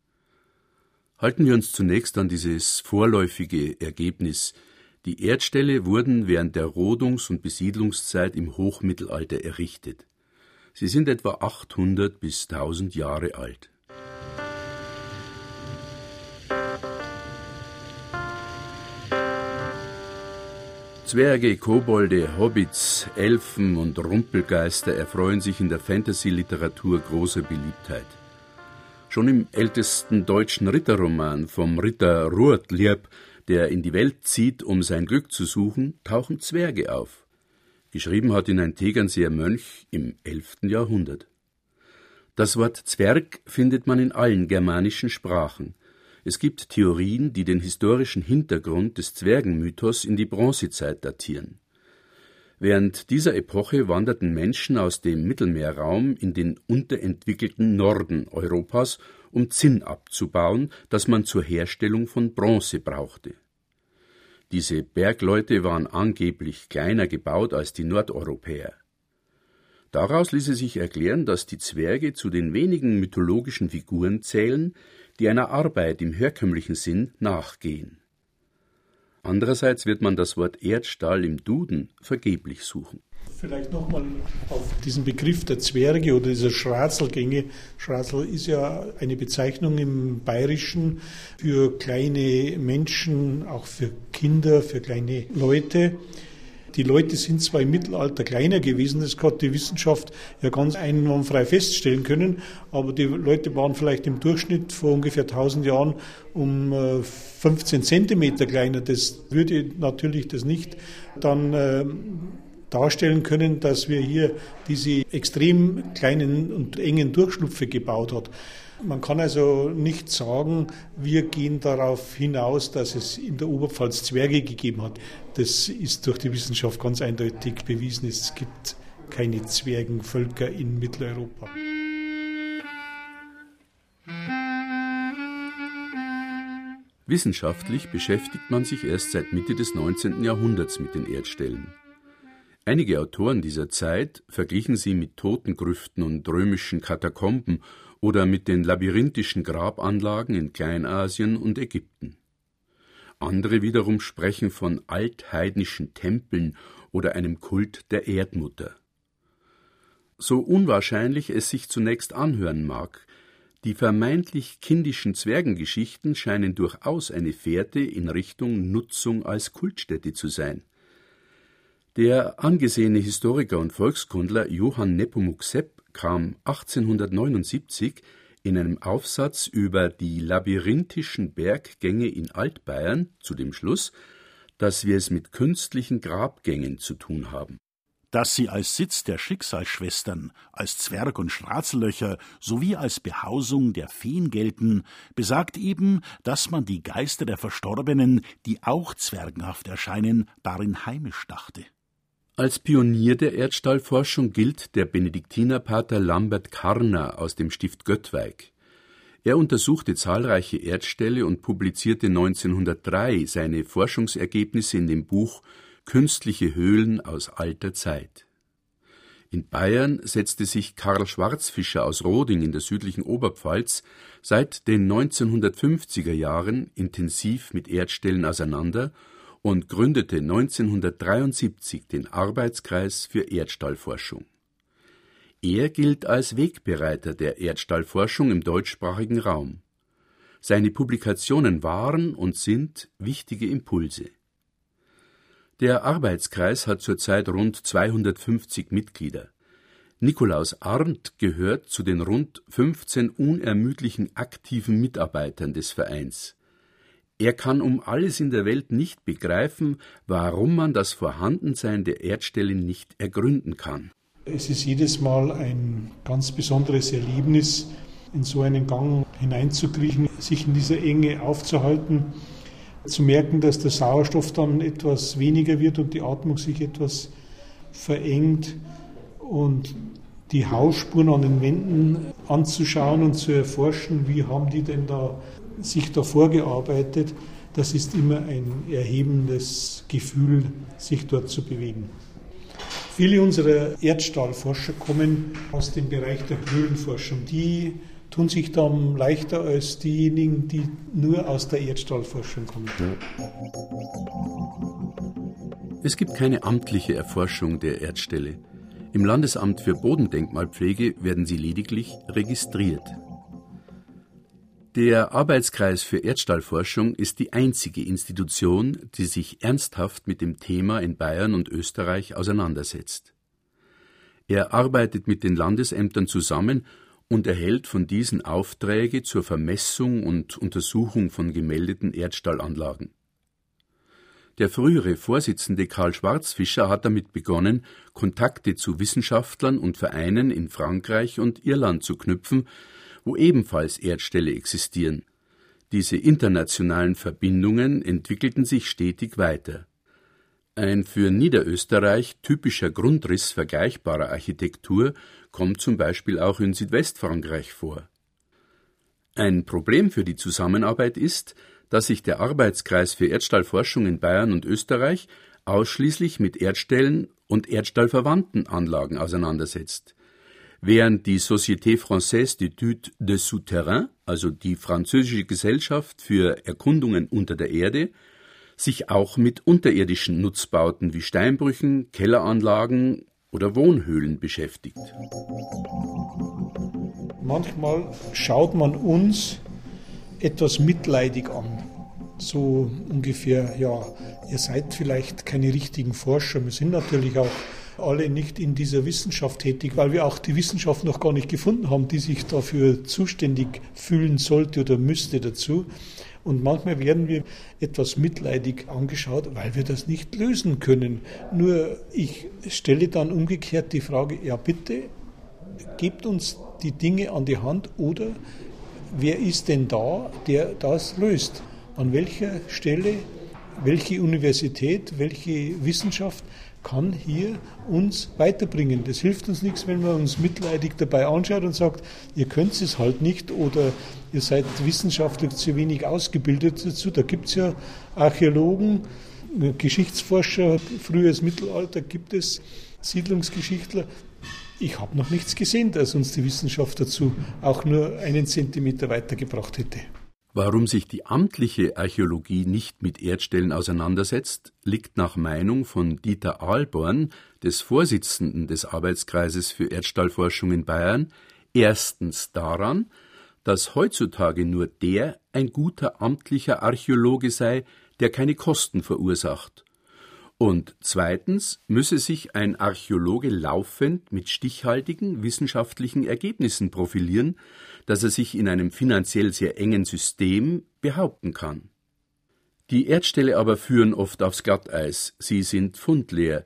Halten wir uns zunächst an dieses vorläufige Ergebnis. Die Erdställe wurden während der Rodungs- und Besiedlungszeit im Hochmittelalter errichtet. Sie sind etwa 800 bis 1000 Jahre alt. Zwerge, Kobolde, Hobbits, Elfen und Rumpelgeister erfreuen sich in der Fantasy-Literatur großer Beliebtheit. Schon im ältesten deutschen Ritterroman vom Ritter Ruhrtlieb, der in die Welt zieht, um sein Glück zu suchen, tauchen Zwerge auf. Geschrieben hat ihn ein Tegernseer Mönch im 11. Jahrhundert. Das Wort Zwerg findet man in allen germanischen Sprachen. Es gibt Theorien, die den historischen Hintergrund des Zwergenmythos in die Bronzezeit datieren. Während dieser Epoche wanderten Menschen aus dem Mittelmeerraum in den unterentwickelten Norden Europas, um Zinn abzubauen, das man zur Herstellung von Bronze brauchte. Diese Bergleute waren angeblich kleiner gebaut als die Nordeuropäer. Daraus ließe sich erklären, dass die Zwerge zu den wenigen mythologischen Figuren zählen, die einer Arbeit im herkömmlichen Sinn nachgehen. Andererseits wird man das Wort Erdstahl im Duden vergeblich suchen. Vielleicht nochmal auf diesen Begriff der Zwerge oder dieser Schratzelgänge. Schratzel ist ja eine Bezeichnung im Bayerischen für kleine Menschen, auch für Kinder, für kleine Leute. Die Leute sind zwar im Mittelalter kleiner gewesen, das hat die Wissenschaft ja ganz einwandfrei feststellen können, aber die Leute waren vielleicht im Durchschnitt vor ungefähr 1000 Jahren um 15 äh, Zentimeter kleiner. Das würde natürlich das nicht dann äh, darstellen können, dass wir hier diese extrem kleinen und engen Durchschlupfe gebaut hat. Man kann also nicht sagen, wir gehen darauf hinaus, dass es in der Oberpfalz Zwerge gegeben hat. Das ist durch die Wissenschaft ganz eindeutig bewiesen. Es gibt keine Zwergenvölker in Mitteleuropa. Wissenschaftlich beschäftigt man sich erst seit Mitte des 19. Jahrhunderts mit den Erdstellen. Einige Autoren dieser Zeit verglichen sie mit Totengrüften und römischen Katakomben oder mit den labyrinthischen Grabanlagen in Kleinasien und Ägypten. Andere wiederum sprechen von altheidnischen Tempeln oder einem Kult der Erdmutter. So unwahrscheinlich es sich zunächst anhören mag, die vermeintlich kindischen Zwergengeschichten scheinen durchaus eine Fährte in Richtung Nutzung als Kultstätte zu sein. Der angesehene Historiker und Volkskundler Johann Nepomuk Sepp kam 1879 in einem Aufsatz über die labyrinthischen Berggänge in Altbayern zu dem Schluss, dass wir es mit künstlichen Grabgängen zu tun haben dass sie als Sitz der Schicksalsschwestern, als Zwerg- und Strazellöcher sowie als Behausung der Feen gelten, besagt eben, dass man die Geister der Verstorbenen, die auch zwergenhaft erscheinen, darin heimisch dachte. Als Pionier der Erdstallforschung gilt der Benediktinerpater Lambert Karner aus dem Stift Göttweig. Er untersuchte zahlreiche Erdställe und publizierte 1903 seine Forschungsergebnisse in dem Buch Künstliche Höhlen aus alter Zeit. In Bayern setzte sich Karl Schwarzfischer aus Roding in der südlichen Oberpfalz seit den 1950er Jahren intensiv mit Erdstellen auseinander und gründete 1973 den Arbeitskreis für Erdstallforschung. Er gilt als Wegbereiter der Erdstallforschung im deutschsprachigen Raum. Seine Publikationen waren und sind wichtige Impulse. Der Arbeitskreis hat zurzeit rund 250 Mitglieder. Nikolaus Arndt gehört zu den rund 15 unermüdlichen aktiven Mitarbeitern des Vereins. Er kann um alles in der Welt nicht begreifen, warum man das Vorhandensein der Erdstelle nicht ergründen kann. Es ist jedes Mal ein ganz besonderes Erlebnis, in so einen Gang hineinzukriechen, sich in dieser Enge aufzuhalten zu merken, dass der Sauerstoff dann etwas weniger wird und die Atmung sich etwas verengt und die Hausspuren an den Wänden anzuschauen und zu erforschen, wie haben die denn da sich da vorgearbeitet, das ist immer ein erhebendes Gefühl, sich dort zu bewegen. Viele unserer Erdstahlforscher kommen aus dem Bereich der Höhlenforschung. Die tun sich dann leichter als diejenigen, die nur aus der Erdstahlforschung kommen. Es gibt keine amtliche Erforschung der Erdstelle. Im Landesamt für Bodendenkmalpflege werden sie lediglich registriert. Der Arbeitskreis für Erdstahlforschung ist die einzige Institution, die sich ernsthaft mit dem Thema in Bayern und Österreich auseinandersetzt. Er arbeitet mit den Landesämtern zusammen und erhält von diesen Aufträge zur Vermessung und Untersuchung von gemeldeten Erdstallanlagen. Der frühere Vorsitzende Karl Schwarzfischer hat damit begonnen, Kontakte zu Wissenschaftlern und Vereinen in Frankreich und Irland zu knüpfen, wo ebenfalls Erdställe existieren. Diese internationalen Verbindungen entwickelten sich stetig weiter. Ein für Niederösterreich typischer Grundriss vergleichbarer Architektur kommt zum Beispiel auch in Südwestfrankreich vor. Ein Problem für die Zusammenarbeit ist, dass sich der Arbeitskreis für Erdstahlforschung in Bayern und Österreich ausschließlich mit Erdstellen und erdstahlverwandten Anlagen auseinandersetzt. Während die Société Française d'études de Souterrain, also die französische Gesellschaft für Erkundungen unter der Erde, sich auch mit unterirdischen Nutzbauten wie Steinbrüchen, Kelleranlagen oder Wohnhöhlen beschäftigt. Manchmal schaut man uns etwas mitleidig an. So ungefähr, ja, ihr seid vielleicht keine richtigen Forscher. Wir sind natürlich auch alle nicht in dieser Wissenschaft tätig, weil wir auch die Wissenschaft noch gar nicht gefunden haben, die sich dafür zuständig fühlen sollte oder müsste dazu. Und manchmal werden wir etwas mitleidig angeschaut, weil wir das nicht lösen können. Nur ich stelle dann umgekehrt die Frage, ja bitte, gebt uns die Dinge an die Hand oder wer ist denn da, der das löst? An welcher Stelle, welche Universität, welche Wissenschaft kann hier uns weiterbringen. Das hilft uns nichts, wenn man uns mitleidig dabei anschaut und sagt, ihr könnt es halt nicht oder ihr seid wissenschaftlich zu wenig ausgebildet dazu. Da gibt es ja Archäologen, Geschichtsforscher, frühes Mittelalter gibt es Siedlungsgeschichtler. Ich habe noch nichts gesehen, das uns die Wissenschaft dazu auch nur einen Zentimeter weitergebracht hätte. Warum sich die amtliche Archäologie nicht mit Erdstellen auseinandersetzt, liegt nach Meinung von Dieter Ahlborn, des Vorsitzenden des Arbeitskreises für Erdstahlforschung in Bayern, erstens daran, dass heutzutage nur der ein guter amtlicher Archäologe sei, der keine Kosten verursacht. Und zweitens müsse sich ein Archäologe laufend mit stichhaltigen wissenschaftlichen Ergebnissen profilieren, dass er sich in einem finanziell sehr engen System behaupten kann. Die Erdställe aber führen oft aufs Glatteis, sie sind fundleer,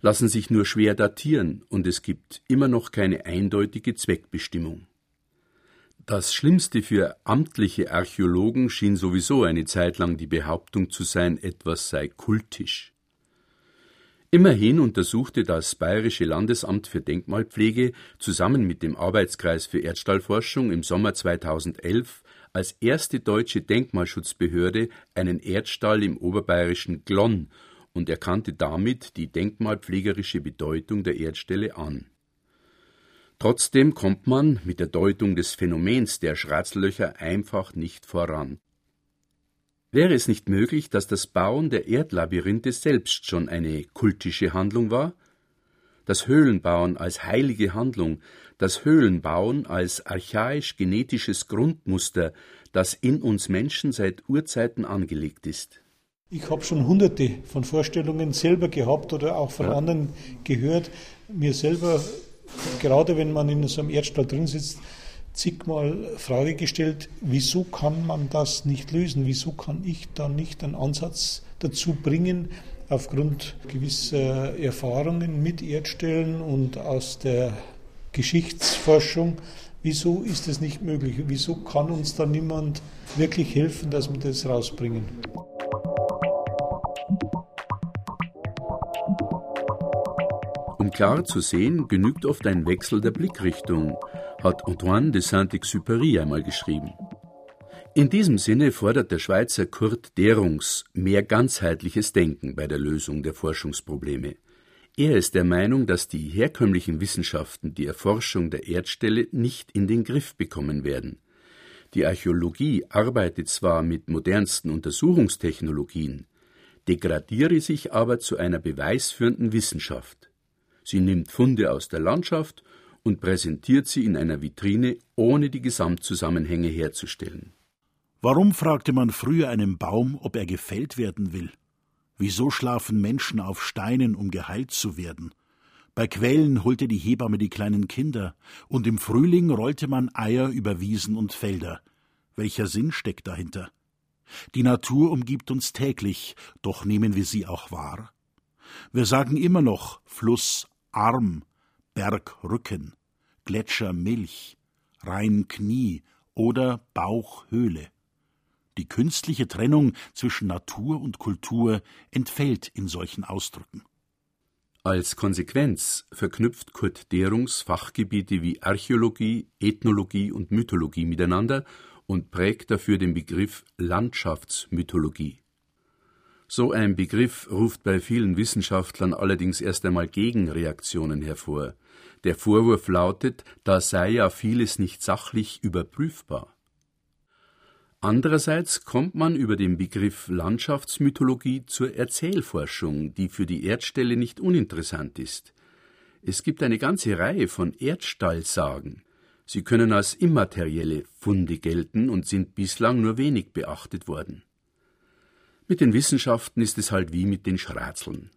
lassen sich nur schwer datieren und es gibt immer noch keine eindeutige Zweckbestimmung. Das Schlimmste für amtliche Archäologen schien sowieso eine Zeit lang die Behauptung zu sein, etwas sei kultisch. Immerhin untersuchte das Bayerische Landesamt für Denkmalpflege zusammen mit dem Arbeitskreis für Erdstahlforschung im Sommer 2011 als erste deutsche Denkmalschutzbehörde einen Erdstall im oberbayerischen Glonn und erkannte damit die denkmalpflegerische Bedeutung der Erdstelle an. Trotzdem kommt man mit der Deutung des Phänomens der Schratzlöcher einfach nicht voran. Wäre es nicht möglich, dass das Bauen der Erdlabyrinthe selbst schon eine kultische Handlung war? Das Höhlenbauen als heilige Handlung, das Höhlenbauen als archaisch-genetisches Grundmuster, das in uns Menschen seit Urzeiten angelegt ist. Ich habe schon hunderte von Vorstellungen selber gehabt oder auch von ja. anderen gehört. Mir selber, gerade wenn man in so einem Erdstall drin sitzt, zigmal Frage gestellt, wieso kann man das nicht lösen? Wieso kann ich da nicht einen Ansatz dazu bringen, aufgrund gewisser Erfahrungen mit Erdstellen und aus der Geschichtsforschung, wieso ist das nicht möglich? Wieso kann uns da niemand wirklich helfen, dass wir das rausbringen? Klar zu sehen, genügt oft ein Wechsel der Blickrichtung hat Antoine de Saint-Exupéry einmal geschrieben. In diesem Sinne fordert der Schweizer Kurt Derungs mehr ganzheitliches Denken bei der Lösung der Forschungsprobleme. Er ist der Meinung, dass die herkömmlichen Wissenschaften die Erforschung der Erdstelle nicht in den Griff bekommen werden. Die Archäologie arbeitet zwar mit modernsten Untersuchungstechnologien, degradiere sich aber zu einer beweisführenden Wissenschaft. Sie nimmt Funde aus der Landschaft und präsentiert sie in einer Vitrine, ohne die Gesamtzusammenhänge herzustellen. Warum fragte man früher einen Baum, ob er gefällt werden will? Wieso schlafen Menschen auf Steinen, um geheilt zu werden? Bei Quellen holte die Hebamme die kleinen Kinder, und im Frühling rollte man Eier über Wiesen und Felder. Welcher Sinn steckt dahinter? Die Natur umgibt uns täglich, doch nehmen wir sie auch wahr? Wir sagen immer noch Fluss arm, Berg Rücken, Gletscher Milch, Rhein Knie oder Bauch Höhle. Die künstliche Trennung zwischen Natur und Kultur entfällt in solchen Ausdrücken. Als Konsequenz verknüpft Kurt Derungs Fachgebiete wie Archäologie, Ethnologie und Mythologie miteinander und prägt dafür den Begriff Landschaftsmythologie. So ein Begriff ruft bei vielen Wissenschaftlern allerdings erst einmal Gegenreaktionen hervor. Der Vorwurf lautet, da sei ja vieles nicht sachlich überprüfbar. Andererseits kommt man über den Begriff Landschaftsmythologie zur Erzählforschung, die für die Erdstelle nicht uninteressant ist. Es gibt eine ganze Reihe von Erdstallsagen. Sie können als immaterielle Funde gelten und sind bislang nur wenig beachtet worden. Mit den Wissenschaften ist es halt wie mit den Schratzeln.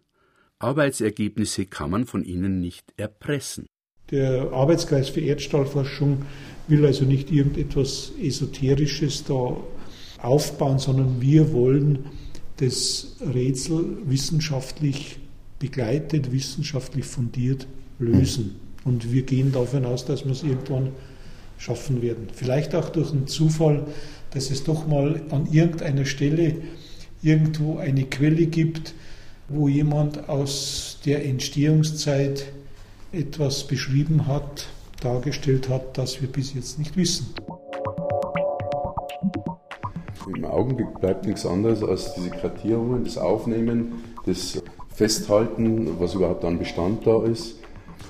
Arbeitsergebnisse kann man von ihnen nicht erpressen. Der Arbeitskreis für Erdstahlforschung will also nicht irgendetwas Esoterisches da aufbauen, sondern wir wollen das Rätsel wissenschaftlich begleitet, wissenschaftlich fundiert lösen. Und wir gehen davon aus, dass wir es irgendwann schaffen werden. Vielleicht auch durch einen Zufall, dass es doch mal an irgendeiner Stelle irgendwo eine Quelle gibt, wo jemand aus der Entstehungszeit etwas beschrieben hat, dargestellt hat, das wir bis jetzt nicht wissen. Im Augenblick bleibt nichts anderes als diese Kartierungen, das Aufnehmen, das Festhalten, was überhaupt an Bestand da ist.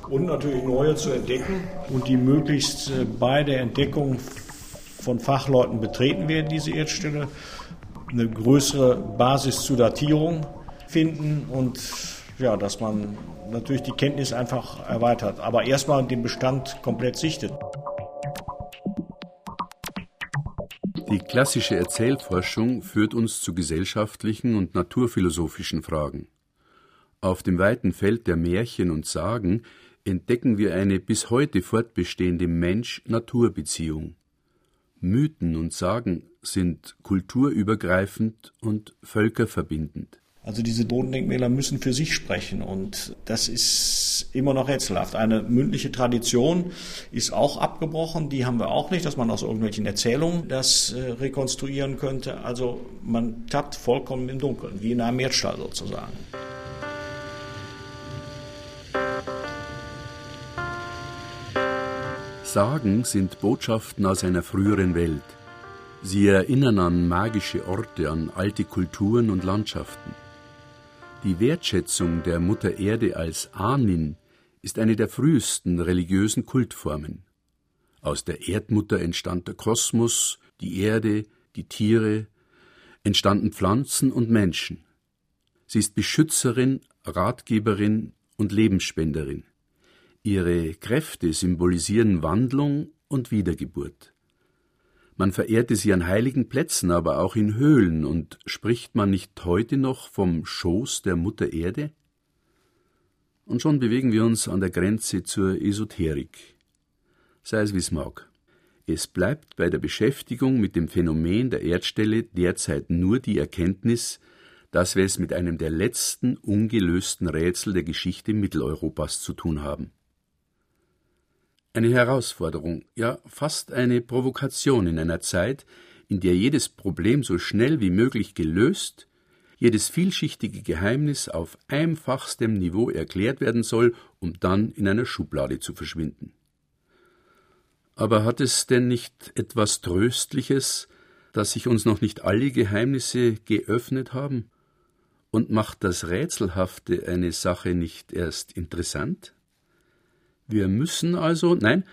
Und natürlich neue zu entdecken und die möglichst äh, bei der Entdeckung von Fachleuten betreten werden, diese Erdstelle, eine größere Basis zur Datierung finden und ja, dass man natürlich die Kenntnis einfach erweitert, aber erstmal den Bestand komplett sichtet. Die klassische Erzählforschung führt uns zu gesellschaftlichen und naturphilosophischen Fragen. Auf dem weiten Feld der Märchen und Sagen entdecken wir eine bis heute fortbestehende Mensch-Natur-Beziehung. Mythen und Sagen sind kulturübergreifend und völkerverbindend. Also diese Bodendenkmäler müssen für sich sprechen und das ist immer noch rätselhaft. Eine mündliche Tradition ist auch abgebrochen, die haben wir auch nicht, dass man aus irgendwelchen Erzählungen das äh, rekonstruieren könnte. Also man tappt vollkommen im Dunkeln, wie in einem Erdstall sozusagen. Sagen sind Botschaften aus einer früheren Welt. Sie erinnern an magische Orte, an alte Kulturen und Landschaften. Die Wertschätzung der Mutter Erde als Ahnin ist eine der frühesten religiösen Kultformen. Aus der Erdmutter entstand der Kosmos, die Erde, die Tiere, entstanden Pflanzen und Menschen. Sie ist Beschützerin, Ratgeberin und Lebensspenderin. Ihre Kräfte symbolisieren Wandlung und Wiedergeburt. Man verehrte sie an heiligen Plätzen, aber auch in Höhlen, und spricht man nicht heute noch vom Schoß der Mutter Erde? Und schon bewegen wir uns an der Grenze zur Esoterik. Sei es wie es mag. Es bleibt bei der Beschäftigung mit dem Phänomen der Erdstelle derzeit nur die Erkenntnis, dass wir es mit einem der letzten ungelösten Rätsel der Geschichte Mitteleuropas zu tun haben. Eine Herausforderung, ja fast eine Provokation in einer Zeit, in der jedes Problem so schnell wie möglich gelöst, jedes vielschichtige Geheimnis auf einfachstem Niveau erklärt werden soll, um dann in einer Schublade zu verschwinden. Aber hat es denn nicht etwas Tröstliches, dass sich uns noch nicht alle Geheimnisse geöffnet haben? Und macht das Rätselhafte eine Sache nicht erst interessant? Wir müssen also, nein,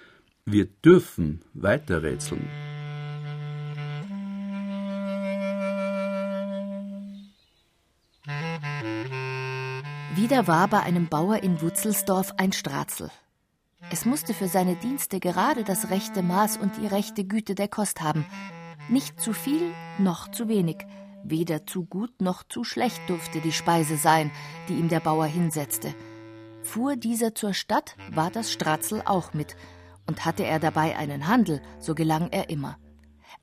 wir dürfen weiter rätseln. Wieder war bei einem Bauer in Wutzelsdorf ein Stratzel. Es musste für seine Dienste gerade das rechte Maß und die rechte Güte der Kost haben. Nicht zu viel noch zu wenig. Weder zu gut noch zu schlecht durfte die Speise sein, die ihm der Bauer hinsetzte. Fuhr dieser zur Stadt, war das Stratzel auch mit, und hatte er dabei einen Handel, so gelang er immer.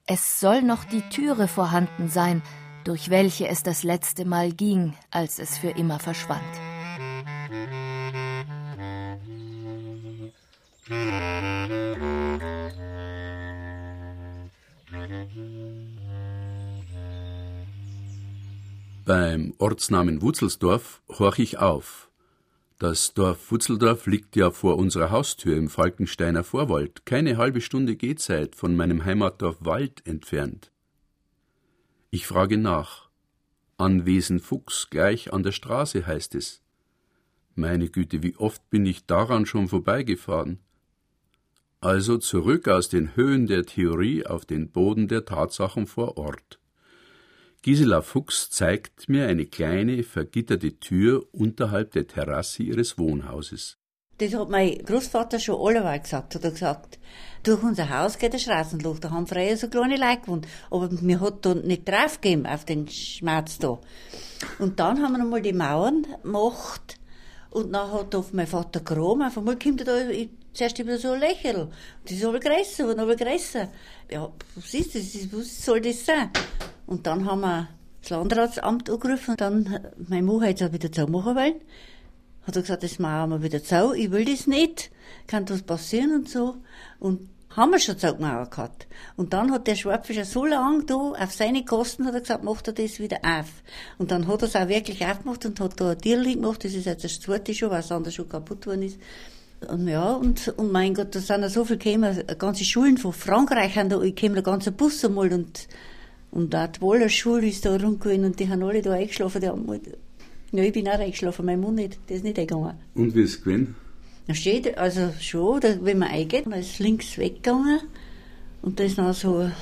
Es soll noch die Türe vorhanden sein, durch welche es das letzte Mal ging, als es für immer verschwand. Beim Ortsnamen Wutzelsdorf horch ich auf. Das Dorf Wutzeldorf liegt ja vor unserer Haustür im Falkensteiner Vorwald, keine halbe Stunde Gehzeit von meinem Heimatdorf Wald entfernt. Ich frage nach. An Wesenfuchs gleich an der Straße heißt es. Meine Güte, wie oft bin ich daran schon vorbeigefahren. Also zurück aus den Höhen der Theorie auf den Boden der Tatsachen vor Ort. Gisela Fuchs zeigt mir eine kleine, vergitterte Tür unterhalb der Terrasse ihres Wohnhauses. Das hat mein Großvater schon alleweil gesagt. Hat er gesagt, durch unser Haus geht ein Straßenloch. Da haben früher so kleine Leute gewohnt. Aber mir hat da nicht draufgegeben auf den Schmerz da. Und dann haben wir nochmal die Mauern gemacht. Und dann hat auf mein Vater geräumt. Auf einmal kommt er da zuerst immer so ein Lächeln. Das ist aber größer, aber größer. Ja, was ist das? Was soll das sein? Und dann haben wir das Landratsamt angerufen und dann, mein Mann hat es wieder zumachen wollen. Hat er gesagt, das machen wir wieder zu, ich will das nicht, kann was passieren und so. Und haben wir schon Zugmauer gehabt. Und dann hat der Schwabfischer so lang da, auf seine Kosten hat er gesagt, macht er das wieder auf. Und dann hat er es auch wirklich aufgemacht und hat da ein Tierli gemacht, das ist jetzt das zweite schon, weil das andere schon kaputt worden ist. Und ja, und, und mein Gott, da sind ja so viele gekommen, ganze Schulen von Frankreich haben da, käme der ganze Bus einmal und, und auch die Waller Schule ist da rumgegangen und die haben alle da eingeschlafen, die haben, ja, ich bin auch eingeschlafen, mein Mund nicht, der ist nicht eingegangen. Und wie ist es gewesen? Da steht, also schon, da, wenn man eingeht, dann ist links weggegangen und da ist noch so eine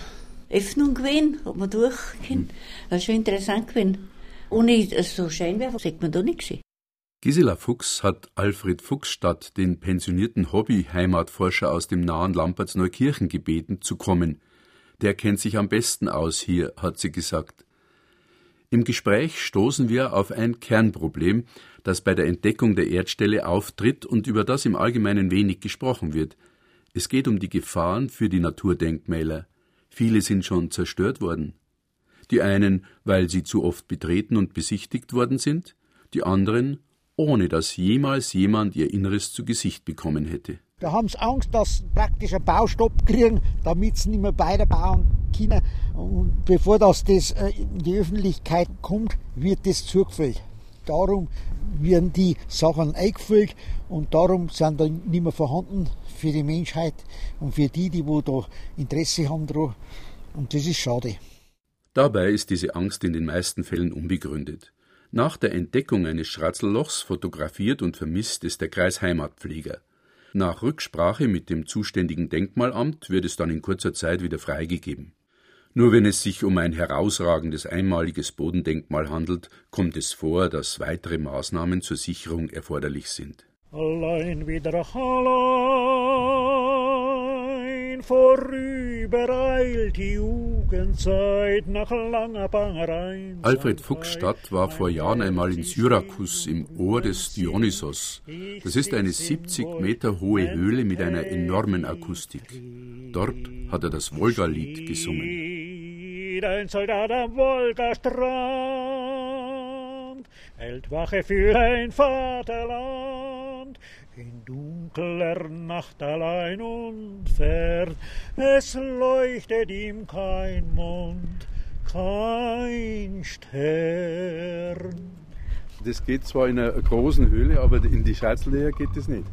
Öffnung gewesen, hat man durchgehen. Das ist schon interessant gewesen. Ohne so Scheinwerfer sieht man da nichts. Gisela Fuchs hat Alfred Fuchsstadt, den pensionierten Hobby-Heimatforscher aus dem nahen Lamperts Neukirchen, gebeten, zu kommen. Der kennt sich am besten aus hier, hat sie gesagt. Im Gespräch stoßen wir auf ein Kernproblem, das bei der Entdeckung der Erdstelle auftritt und über das im Allgemeinen wenig gesprochen wird. Es geht um die Gefahren für die Naturdenkmäler. Viele sind schon zerstört worden. Die einen, weil sie zu oft betreten und besichtigt worden sind, die anderen, ohne dass jemals jemand ihr Inneres zu Gesicht bekommen hätte. Da haben sie Angst, dass sie praktisch einen Baustopp kriegen, damit sie nicht mehr beide bauen können. Und bevor das, das äh, in die Öffentlichkeit kommt, wird das zugefüllt. Darum werden die Sachen eingefüllt und darum sind dann nicht mehr vorhanden für die Menschheit und für die, die wo da Interesse haben daran. Und das ist schade. Dabei ist diese Angst in den meisten Fällen unbegründet. Nach der Entdeckung eines Schratzellochs fotografiert und vermisst es der Kreis Heimatpfleger. Nach Rücksprache mit dem zuständigen Denkmalamt wird es dann in kurzer Zeit wieder freigegeben. Nur wenn es sich um ein herausragendes einmaliges Bodendenkmal handelt, kommt es vor, dass weitere Maßnahmen zur Sicherung erforderlich sind. Allein wieder allein vorüber eilt die Jugendzeit nach langer Bangerei. Alfred Fuchsstadt war vor Jahren einmal in Syrakus im Ohr des Dionysos. Das ist eine 70 Meter hohe Höhle mit einer enormen Akustik. Dort hat er das Wolga-Lied gesungen. Ein Soldat am Wolgastrand hält Wache für ein Vaterland in dunkler Nacht allein und fern. Es leuchtet ihm kein Mond, kein Stern. Das geht zwar in einer großen Höhle, aber in die Schratzenlöcher geht das nicht.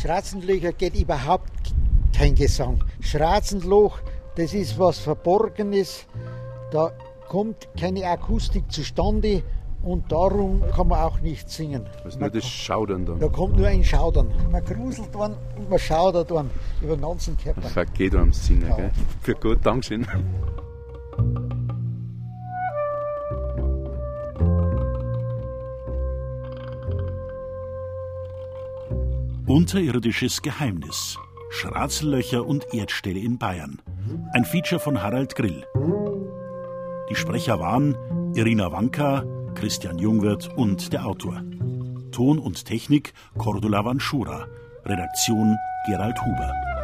Schratzenlöcher geht überhaupt kein Gesang. Schratzenloch, das ist was Verborgenes. Da kommt keine Akustik zustande und darum kann man auch nicht singen. Das ist nur das Schaudern dann. Da kommt nur ein Schaudern. Man gruselt dann und man schaudert dann über den ganzen Körper. Vergeht einem Sinne, gell? Für gut, Dankeschön. Unterirdisches Geheimnis. Schratzellöcher und Erdställe in Bayern. Ein Feature von Harald Grill. Die Sprecher waren Irina Wanka, Christian Jungwirth und der Autor. Ton und Technik Cordula Vanschura. Redaktion Gerald Huber.